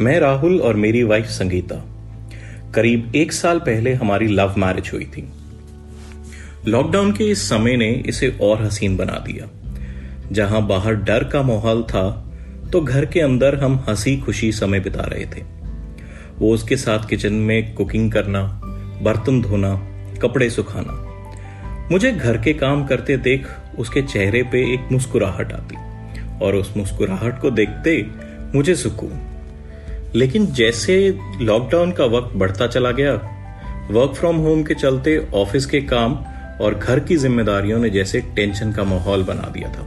मैं राहुल और मेरी वाइफ संगीता। करीब एक साल पहले हमारी लव मैरिज हुई थी। लॉकडाउन के इस समय ने इसे और हसीन बना दिया। जहाँ बाहर डर का माहौल था तो घर के अंदर हम हँसी खुशी समय बिता रहे थे। वो उसके साथ किचन में कुकिंग करना, बर्तन धोना, कपड़े सुखाना। मुझे घर के काम करते देख उसके चेहरे पे एक मुस्कुराहट आती और उस मुस्कुराहट को देखते मुझे सुकून। लेकिन जैसे लॉकडाउन का वक्त बढ़ता चला गया वर्क फ्रॉम होम के चलते ऑफ़िस के काम और घर की जिम्मेदारियों ने जैसे टेंशन का माहौल बना दिया था।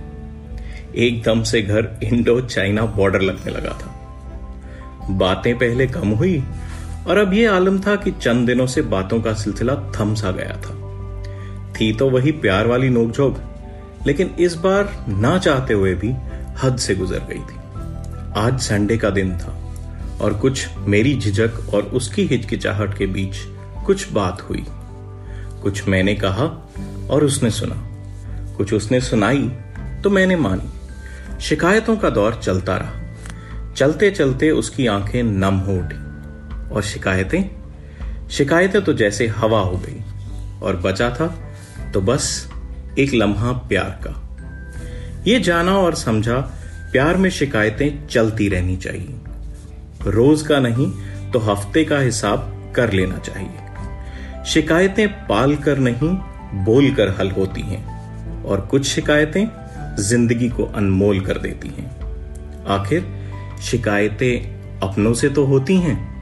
एकदम से घर इंडो चाइना बॉर्डर लगने लगा था। बातें पहले कम हुई और अब यह आलम था कि चंद दिनों से बातों का सिलसिला थम सा गया था। थी तो वही प्यार वाली नोकझोंक, लेकिन इस बार ना चाहते हुए भी हद से गुजर गई थी। आज संडे का दिन था। और कुछ मेरी झिझक और उसकी हिचकिचाहट के बीच कुछ बात हुई। कुछ मैंने कहा और उसने सुना। कुछ उसने सुनाई तो मैंने मानी। शिकायतों का दौर चलता रहा। चलते चलते उसकी आँखें नम हो उठी। और शिकायतें? शिकायतें तो जैसे हवा हो गई। और बचा था तो बस एक लम्हा प्यार का। ये जाना और समझा, प्यार में शिकायतें चलती रहनी चाहिए। रोज का नहीं तो हफ़्ते का हिसाब कर लेना चाहिए। शिकायतें पाल कर नहीं बोल कर हल होती हैं, और कुछ शिकायतें ज़िंदगी को अनमोल कर देती हैं। आखिर, शिकायतें अपनों से तो होती हैं